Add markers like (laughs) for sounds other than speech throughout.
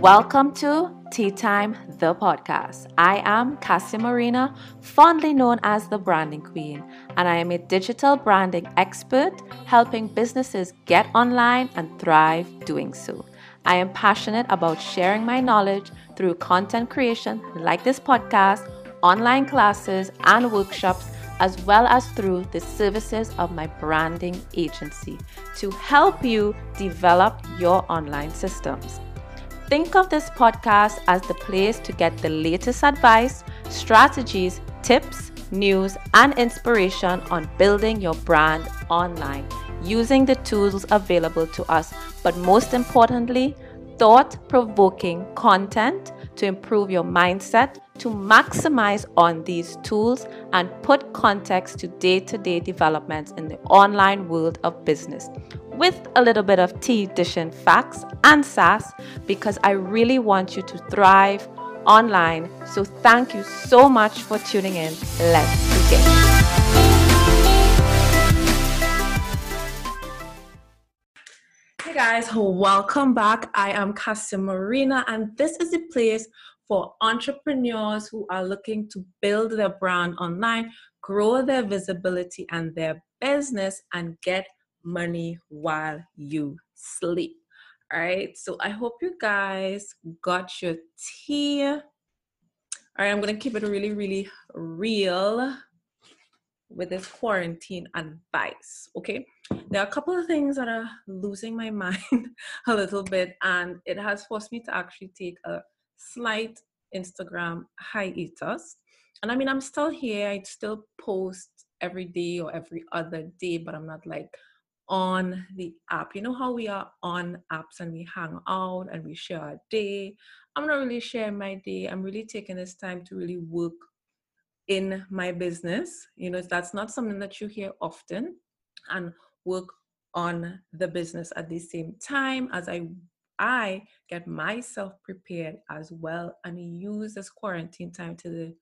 Welcome to Tea Time, the podcast. I am Cassie Marina, fondly known as the Branding Queen, and I am a digital branding expert helping businesses get online and thrive doing so. I am passionate about sharing my knowledge through content creation like this podcast, online classes, and workshops as well as through the services of my branding agency to help you develop your online systems. Think of this podcast as the place to get the latest advice, strategies, tips, news, and inspiration on building your brand online using the tools available to us, but most importantly, thought provoking content to improve your mindset, to maximize on these tools, and put context to day to day developments in the online world of business with a little bit of tea dishing facts and sass because I really want you to thrive online. So, thank you so much for tuning in. Let's begin. Guys, welcome back. I am Cassia Marina, and this is the place for entrepreneurs who are looking to build their brand online, grow their visibility and their business, and get money while you sleep. All right, so I hope you guys got your tea. All right, I'm gonna keep it really, really real with this quarantine advice. Okay, there are a couple of things that are losing my (laughs) mind a little bit, and it has forced me to actually take a slight Instagram hiatus. And I mean, I'm still here, I still post every day or every other day, but I'm not like on the app. You know how we are on apps and we hang out and we share our day. I'm not really sharing my day. I'm really taking this time to really work in my business. You know, that's not something that you hear often, and work on the business at the same time as I I get myself prepared as well and use this quarantine time to the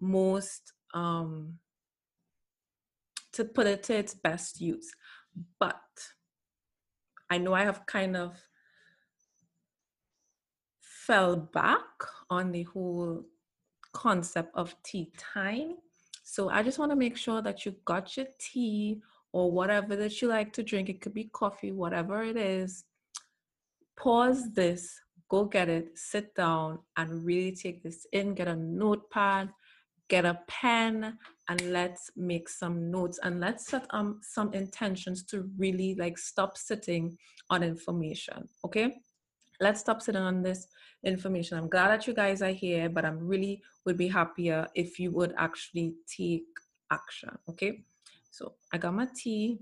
most um to put it to its best use. But I know I have kind of fell back on the whole concept of tea time. So I just want to make sure that you got your tea or whatever that you like to drink. It could be coffee, whatever it is. Pause this, go get it, sit down, and really take this in. Get a notepad, get a pen, and let's make some notes and let's set um some intentions to really like stop sitting on information. Okay, let's stop sitting on this information. I'm glad that you guys are here, but I'm really would be happier if you would actually take action. Okay, so I got my tea.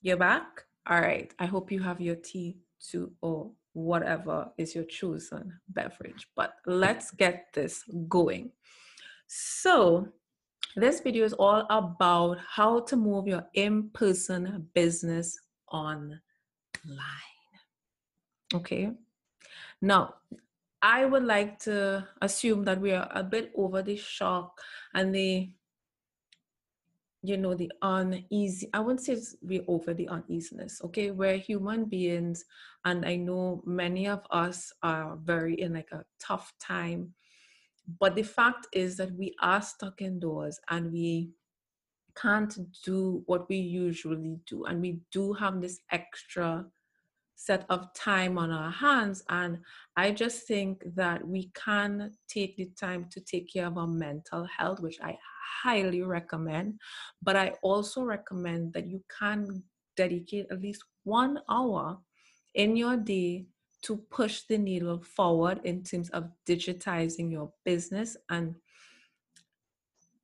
You're back? All right. I hope you have your tea too, or whatever is your chosen beverage. But let's get this going. So, this video is all about how to move your in person business online. Okay. Now, I would like to assume that we are a bit over the shock and the you know the uneasy i wouldn't say we're over the uneasiness okay we're human beings and i know many of us are very in like a tough time but the fact is that we are stuck indoors and we can't do what we usually do and we do have this extra set of time on our hands. And I just think that we can take the time to take care of our mental health, which I highly recommend. But I also recommend that you can dedicate at least one hour in your day to push the needle forward in terms of digitizing your business and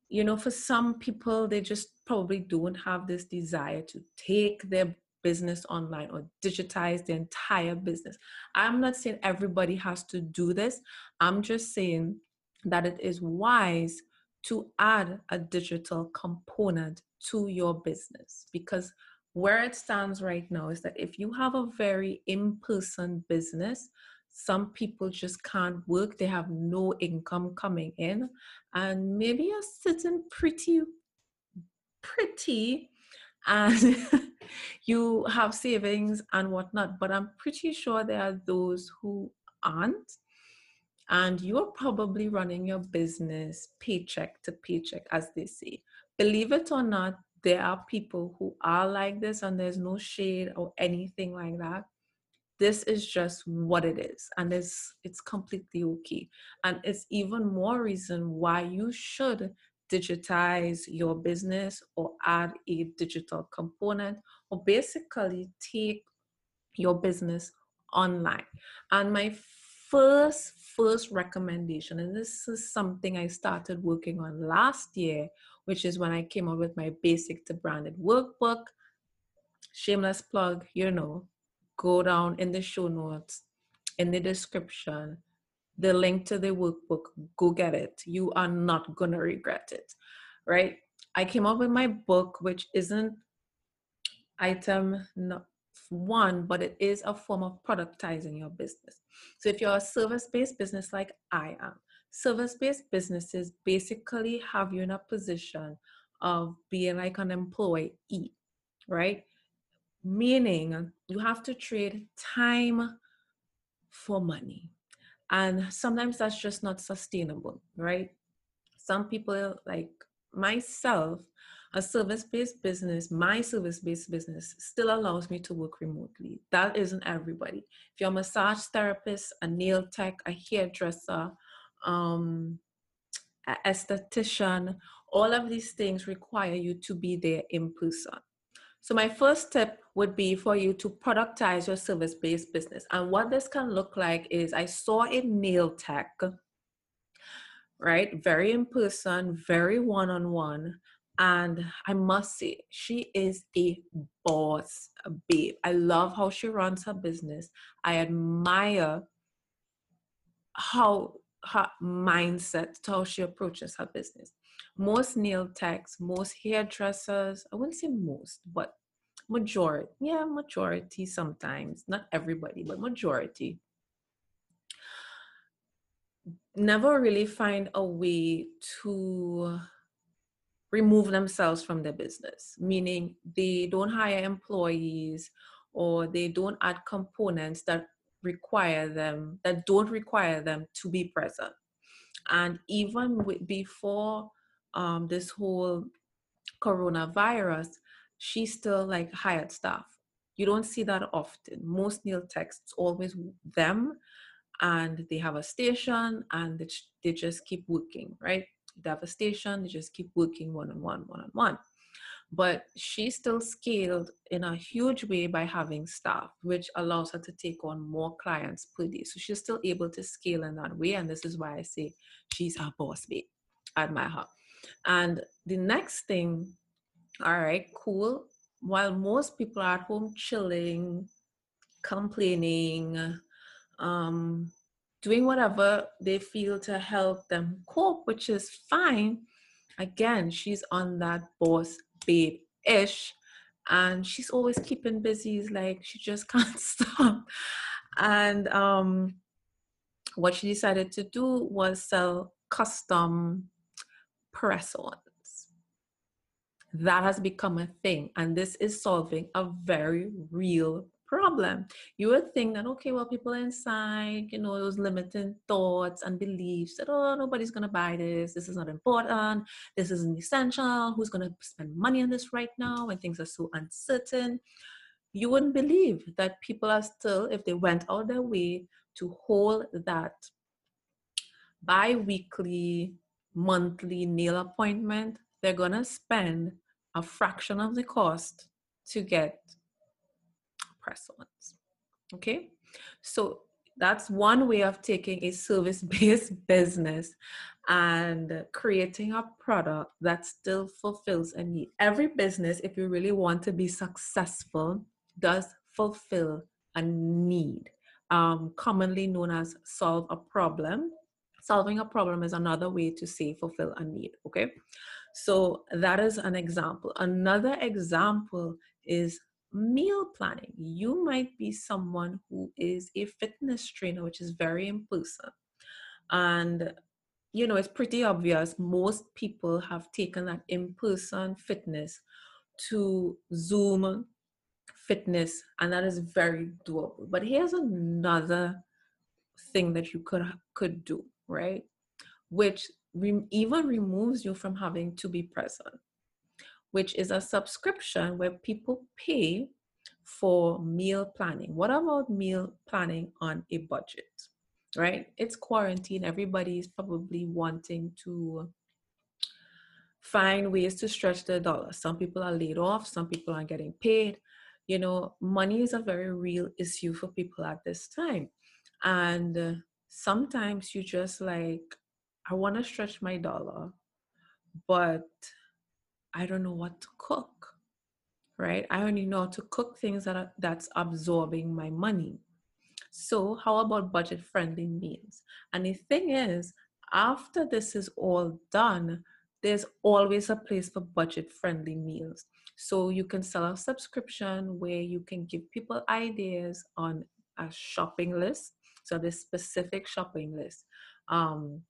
you know for some people they just probably don't have this desire to take their business online or digitize the entire business. I'm not saying everybody has to do this. I'm just saying that it is wise to add a digital component to your business because where it stands right now is that if you have a very in person business, some people just can't work, they have no income coming in, and maybe you're sitting pretty, pretty and (laughs) you have savings and whatnot. But I'm pretty sure there are those who aren't. And you're probably running your business paycheck to paycheck, as they say. Believe it or not, there are people who are like this, and there's no shade or anything like that. This is just what it is, and it's it's completely okay. And it's even more reason why you should digitize your business or add a digital component or basically take your business online. And my first first recommendation and this is something I started working on last year, which is when I came up with my basic to branded workbook. Shameless plug, you know, go down in the show notes in the description the link to the workbook, go get it. You are not going to regret it, right? I came up with my book, which isn't item one, but it is a form of productizing your business. So if you're a service based business like I am, service based businesses basically have you in a position of being like an employee, right? Meaning you have to trade time for money and sometimes that's just not sustainable right some people like myself a service-based business my service-based business still allows me to work remotely that isn't everybody if you're a massage therapist a nail tech a hairdresser um a esthetician all of these things require you to be there in person so my first tip would be for you to productize your service-based business. And what this can look like is I saw a nail tech, right? Very in person, very one-on-one. And I must say, she is a boss uh, babe. I love how she runs her business. I admire how her mindset, how she approaches her business most nail techs, most hairdressers, I wouldn't say most, but majority, yeah, majority sometimes, not everybody, but majority, never really find a way to remove themselves from their business, meaning they don't hire employees or they don't add components that require them, that don't require them to be present. And even with, before um, this whole coronavirus, she still like hired staff. You don't see that often. Most nail texts always them, and they have a station and they just keep working, right? They have a station, they just keep working one on one, one on one. But she still scaled in a huge way by having staff, which allows her to take on more clients per day. So she's still able to scale in that way. And this is why I say she's a boss babe. I admire her. And the next thing, all right, cool. While most people are at home chilling, complaining, um, doing whatever they feel to help them cope, which is fine. Again, she's on that boss babe ish, and she's always keeping busy. Like she just (laughs) can't stop. And um, what she decided to do was sell custom press ons. That has become a thing, and this is solving a very real problem. You would think that, okay, well, people inside, you know, those limiting thoughts and beliefs that, oh, nobody's going to buy this. This is not important. This isn't essential. Who's going to spend money on this right now when things are so uncertain? You wouldn't believe that people are still, if they went out their way to hold that bi weekly monthly nail appointment, they're going to spend a fraction of the cost to get press ons. Okay, so that's one way of taking a service based (laughs) business and creating a product that still fulfills a need. Every business, if you really want to be successful, does fulfill a need, um, commonly known as solve a problem solving a problem is another way to say fulfill a need okay so that is an example another example is meal planning you might be someone who is a fitness trainer which is very in person and you know it's pretty obvious most people have taken that in person fitness to Zoom fitness, and that is very doable. But here's another thing that you could could do, right? Which re- even removes you from having to be present, which is a subscription where people pay for meal planning. What about meal planning on a budget? Right? It's quarantine. Everybody's probably wanting to find ways to stretch their dollar. Some people are laid off, some people aren't getting paid. You know, money is a very real issue for people at this time. And sometimes you just like, I want to stretch my dollar, but I don't know what to cook. Right? I only know to cook things that are, that's absorbing my money. So, how about budget friendly meals? And the thing is, after this is all done, there's always a place for budget friendly meals. So, you can sell a subscription where you can give people ideas on a shopping list. So, this specific shopping list. Um,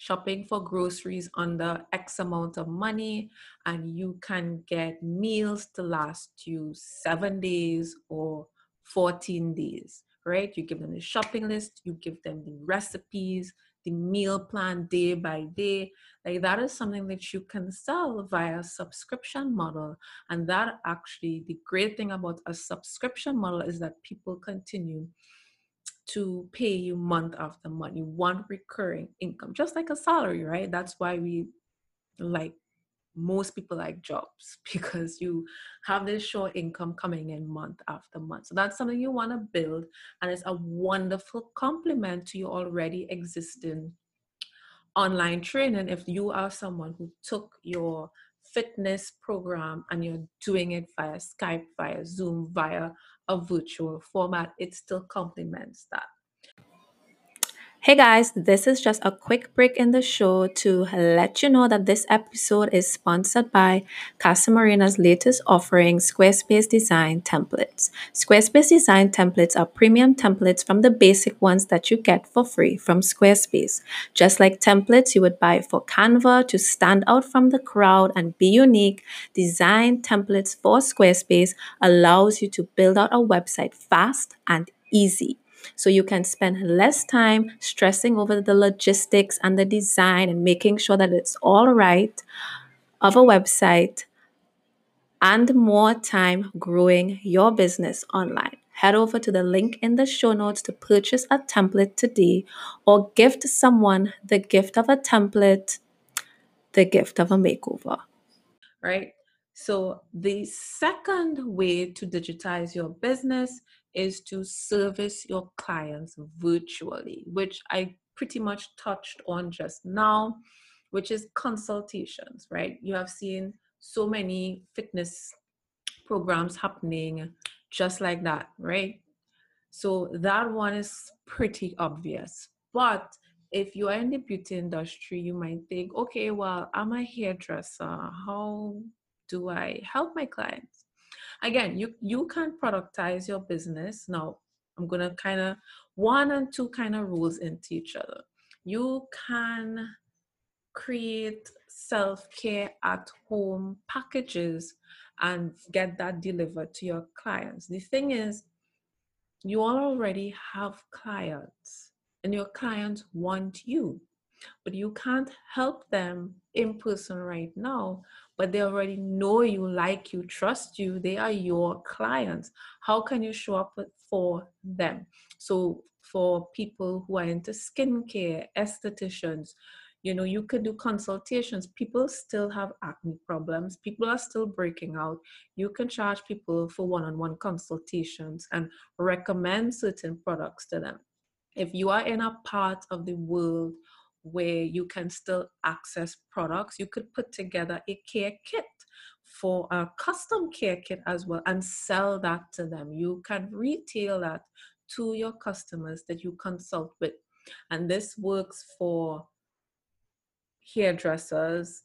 shopping for groceries under X amount of money, and you can get meals to last you seven days or 14 days, right? You give them the shopping list, you give them the recipes, the meal plan day by day. Like that is something that you can sell via subscription model. And that actually, the great thing about a subscription model is that people continue to pay you month after month. You want recurring income, just like a salary, right? That's why we like most people like jobs (laughs) because you have this short income coming in month after month. So that's something you want to build, and it's a wonderful complement to your already existing online training. If you are someone who took your fitness program and you're doing it via Skype, via Zoom, via a virtual format, it still complements that. Hey guys, this is just a quick break in the show to let you know that this episode is sponsored by Cassia Marina's latest offering, Squarespace Design Templates. Squarespace Design Templates are premium templates from the basic ones that you get for free from Squarespace. Just like templates you would buy for Canva to stand out from the crowd and be unique, Design Templates for Squarespace allows you to build out a website fast and easy so you can spend less time stressing over the logistics and the design and making sure that it's all right of a website and more time growing your business online. Head over to the link in the show notes to purchase a template today or gift someone the gift of a template, the gift of a makeover. Right? So, the second way to digitize your business is to service your clients virtually, which I pretty much touched on just now, which is consultations, right? You have seen so many fitness programs happening just like that, right? So that one is (laughs) pretty obvious. But if you are in the beauty industry, you might think, okay, well, I'm a hairdresser. How do I help my clients? Again you you can productize your business. Now i'm gonna kind of one and two kind of rules into each other. You can create self-care at home packages and get that delivered to your clients. The thing is you already have clients and your clients want you but you can't help them in person right now but they already know you, like you, trust you. They are your clients. How can you show up for them? So, for people who are into skincare, estheticians, you know, you could do consultations. People still have acne problems, people are still breaking out. You can charge people for one on one consultations and recommend certain products to them. If you are in a part of the world where you can still access products. You could put together a care kit for a custom care kit as well and sell that to them. You can retail that to your customers that you consult with. And this works for hairdressers,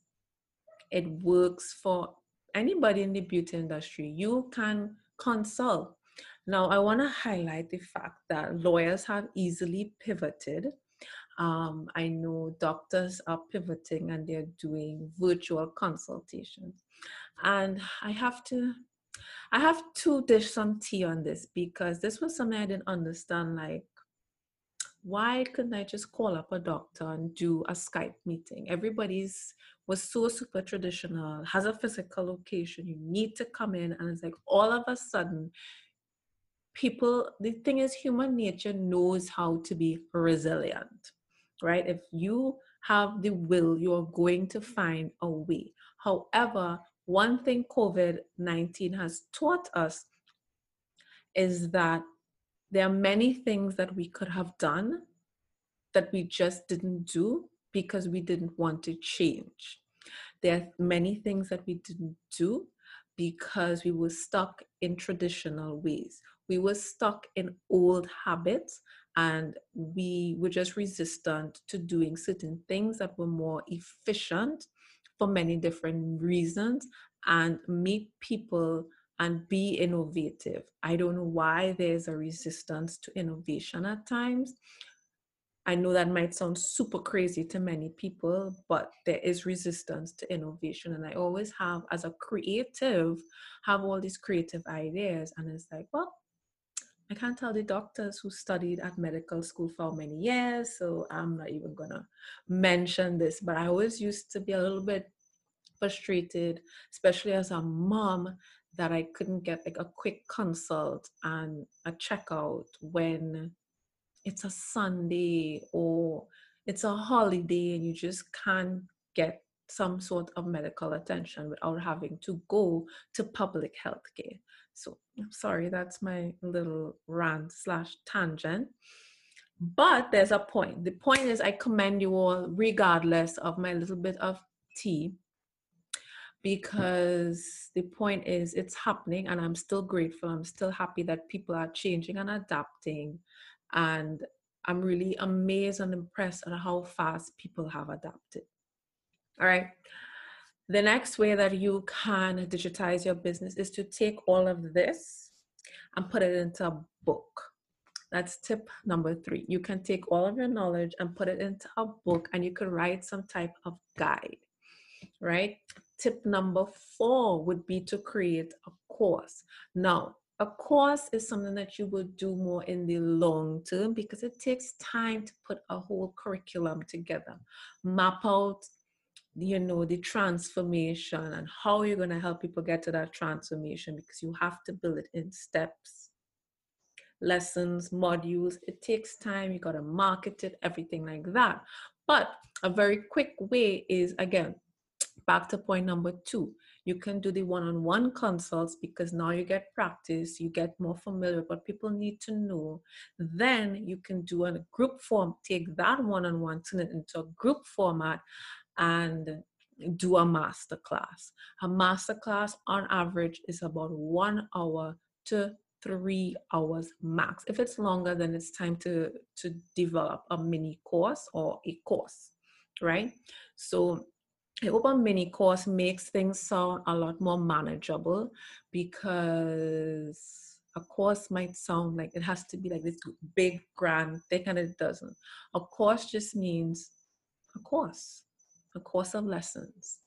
it works for anybody in the beauty industry. You can consult. Now, I want to highlight the fact that lawyers have easily pivoted um, I know doctors are pivoting and they're doing virtual consultations. And I have to I have to dish some tea on this because this was something I didn't understand. Like, why couldn't I just call up a doctor and do a Skype meeting? Everybody's was so super traditional, has a physical location. You need to come in, and it's like all of a sudden, people. The thing is, human nature knows how to be resilient, right? If you have the will, you're going to find a way. However, one thing COVID 19 has taught us is that there are many things that we could have done that we just didn't do because we didn't want to change. There are many things that we didn't do because we were stuck in traditional ways. We were stuck in old habits and we were just resistant to doing certain things that were more efficient for many different reasons and meet people and be innovative. I don't know why there's a resistance to innovation at times. I know that might sound super crazy to many people, but there is resistance to innovation. And I always have, as a creative, have all these creative ideas. And it's like, well, I can't tell the doctors who studied at medical school for many years, so I'm not even gonna mention this. But I always used to be a little bit frustrated, especially as a mom, that I couldn't get like a quick consult and a checkout when it's a Sunday or it's a holiday and you just can't get some sort of medical attention without having to go to public health care. So I'm sorry, that's my little rant slash tangent. But there's a point. The point is I commend you all regardless of my little bit of tea because the point is it's happening and i'm still grateful i'm still happy that people are changing and adapting and i'm really amazed and impressed at how fast people have adapted all right. The next way that you can digitize your business is to take all of this and put it into a book. That's tip number three. You can take all of your knowledge and put it into a book and you can write some type of guide right? Tip number four would be to create a course. Now, a course is something that you will do more in the long term because it takes time to put a whole curriculum together, map out you know the transformation and how you're going to help people get to that transformation because you have to build it in steps. Lessons modules it takes time you got to market it everything like that. But a very quick way is again back to point number two. You can do the one-on-one consults because now you get practice you get more familiar with what people need to know. Then you can do a group form take that one-on-one turn it into a group format and do a master class a master class on average is about one hour to three hours max. If it's longer then it's time to to develop a mini course or a course right? So the open mini course makes things sound a lot more manageable because a course might sound like it has to be like this big grand thing and it doesn't. A course just means a course a course of lessons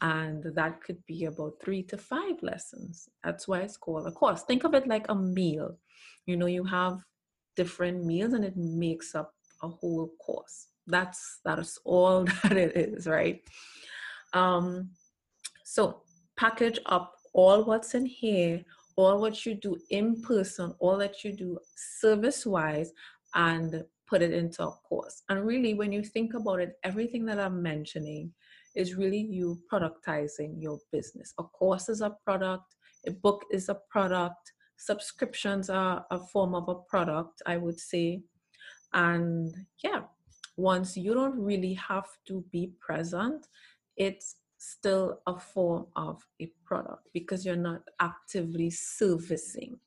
and that could be about three to five lessons. That's why it's called a course. Think of it like a meal. You know you have different meals and it makes up a whole course. That's that's all (laughs) that it is right? Um, so package up all what's in here, all what you do in person, all that you do service wise, and put it into a course. And really, when you think about it, everything that I'm mentioning is really you productizing your business. A course is a product, a book is a product, subscriptions are a form of a product, I would say. And yeah, once you don't really have to be present, it's still a form of a product because you're not actively servicing,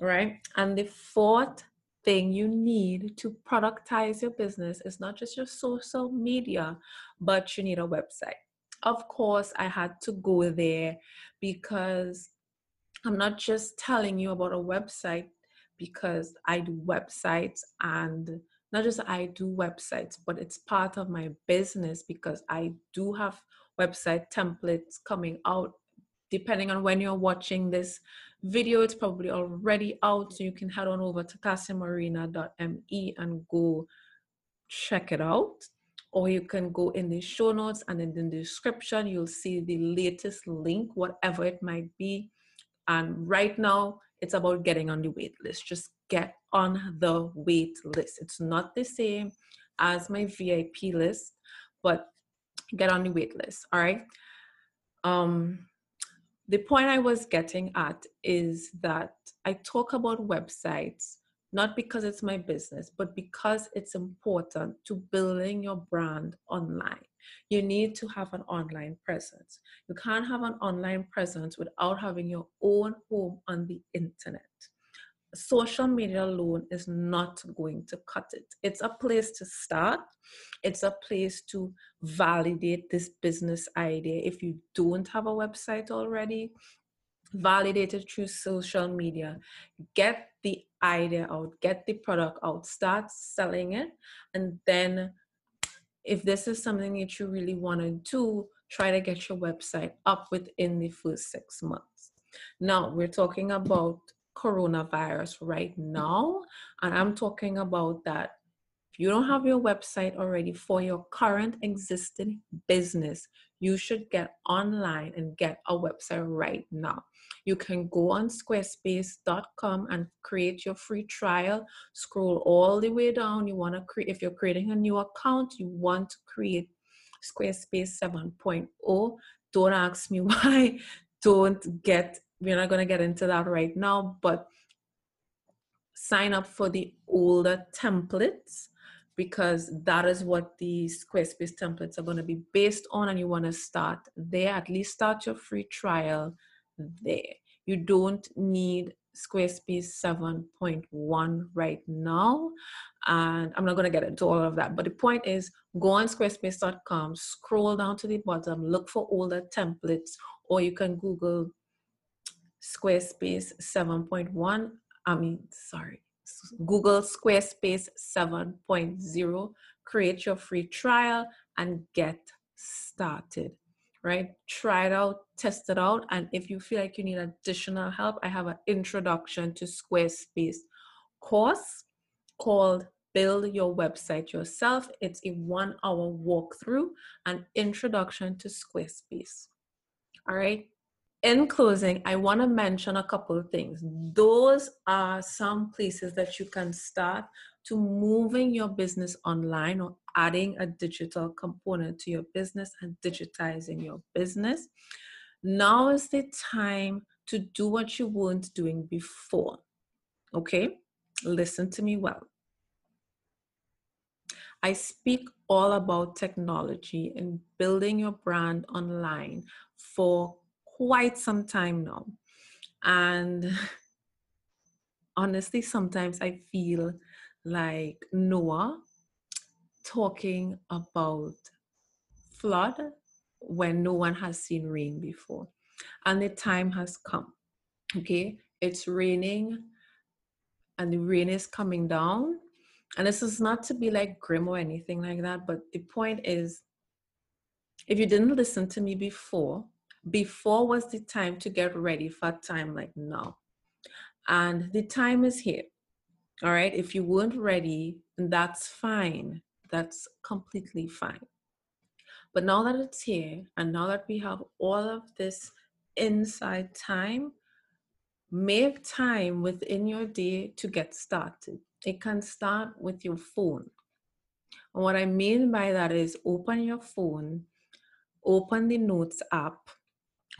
right? And the fourth thing you need to productize your business is not just your social media, but you need a website. Of course, I had to go there because I'm not just telling you about a website because I do websites and not just I do websites, but it's part of my business because I do have website templates coming out depending on when you're watching this video, it's probably already out. So you can head on over to casimarina.me and go check it out. Or you can go in the show notes and in the description, you'll see the latest link, whatever it might be. And right now, it's about getting on the wait list. Just get on the wait list. It's not the same as my VIP list, but get on the wait list. All right. Um, the point I was getting at is that I talk about websites not because it's my business, but because it's important to building your brand online. You need to have an online presence. You can't have an online presence without having your own home on the internet social media alone is not going to cut it. It's a place to start, it's a place to validate this business idea. If you don't have a website already, validate it through social media. Get the idea out, get the product out, start selling it, and then if this is something that you really want to do, try to get your website up within the first six months. Now, we're talking about coronavirus right now. And I'm talking about that if you don't have your website already for your current existing business, you should get online and get a website right now. You can go on squarespace.com and create your free trial. Scroll all the way down. You want to create, if you're creating a new account, you want to create Squarespace 7.0. Don't ask me (laughs) why. Don't get we're not going to get into that right now, but sign up for the older templates because that is what the Squarespace templates are going to be based on, and you want to start there. At least start your free trial there. You don't need Squarespace 7.1 right now. And I'm not going to get into all of that. But the point is go on squarespace.com, scroll down to the bottom, look for older templates, or you can Google Squarespace 7.1. I mean, sorry, Google Squarespace 7.0. Create your free trial and get started, right? Try it out, test it out. And if you feel like you need additional help, I have an introduction to Squarespace course called Build Your Website Yourself. It's a one hour walkthrough and introduction to Squarespace. All right in closing, I want to mention a couple of things. Those are some places that you can start to moving your business online or adding a digital component to your business and digitizing your business. Now is the time to do what you weren't doing before. Okay? Listen to me well. I speak all about technology and building your brand online for quite some time now. And (laughs) honestly, sometimes I feel like Noah talking about flood when no one has seen rain before. And the time has come. Okay, it's raining and the rain is coming down. And this is not to be like grim or anything like that, but the point is if you didn't listen to me before, before was the time to get ready for time like now. And the time is here. All right. If you weren't ready, that's fine. That's completely fine. But now that it's here, and now that we have all of this inside time, make time within your day to get started. It can start with your phone. And what I mean by that is open your phone, open the Notes app,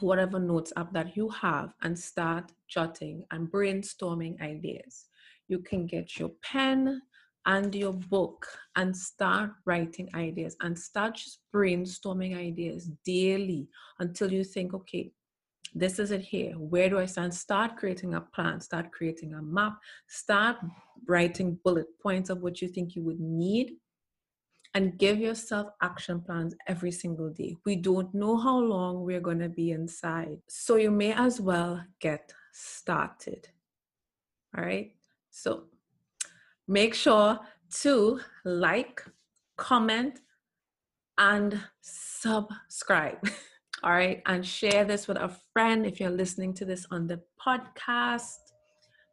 whatever notes app that you have and start jotting and brainstorming ideas. You can get your pen and your book and start writing ideas and start just brainstorming ideas daily until you think, okay, this is it here. Where do I stand? Start creating a plan, start creating a map, start writing bullet points of what you think you would need and give yourself action plans every single day. We don't know how long we're going to be inside. So you may as well get started. All right. So make sure to like, comment, and subscribe. (laughs) All right. And share this with a friend if you're listening to this on the podcast.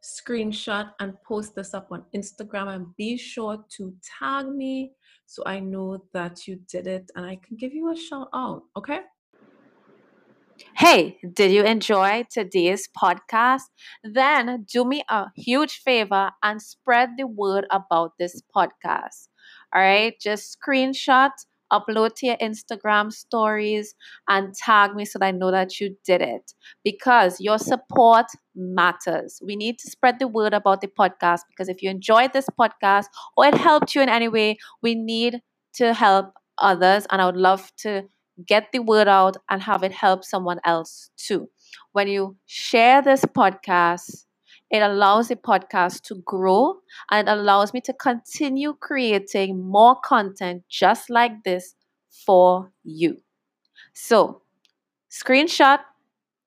Screenshot and post this up on Instagram and be sure to tag me so I know that you did it and I can give you a shout out. Okay. Hey, did you enjoy today's podcast? Then do me a huge favor and spread the word about this podcast. All right, just screenshot, upload to your Instagram stories, and tag me so that I know that you did it because your support matters. We need to spread the word about the podcast because if you enjoyed this podcast or it helped you in any way, we need to help others, and I would love to get the word out and have it help someone else too. When you share this podcast, it allows the podcast to grow and it allows me to continue creating more content just like this for you. So, screenshot,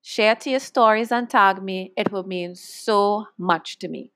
share to your stories, and tag me. It will mean so much to me.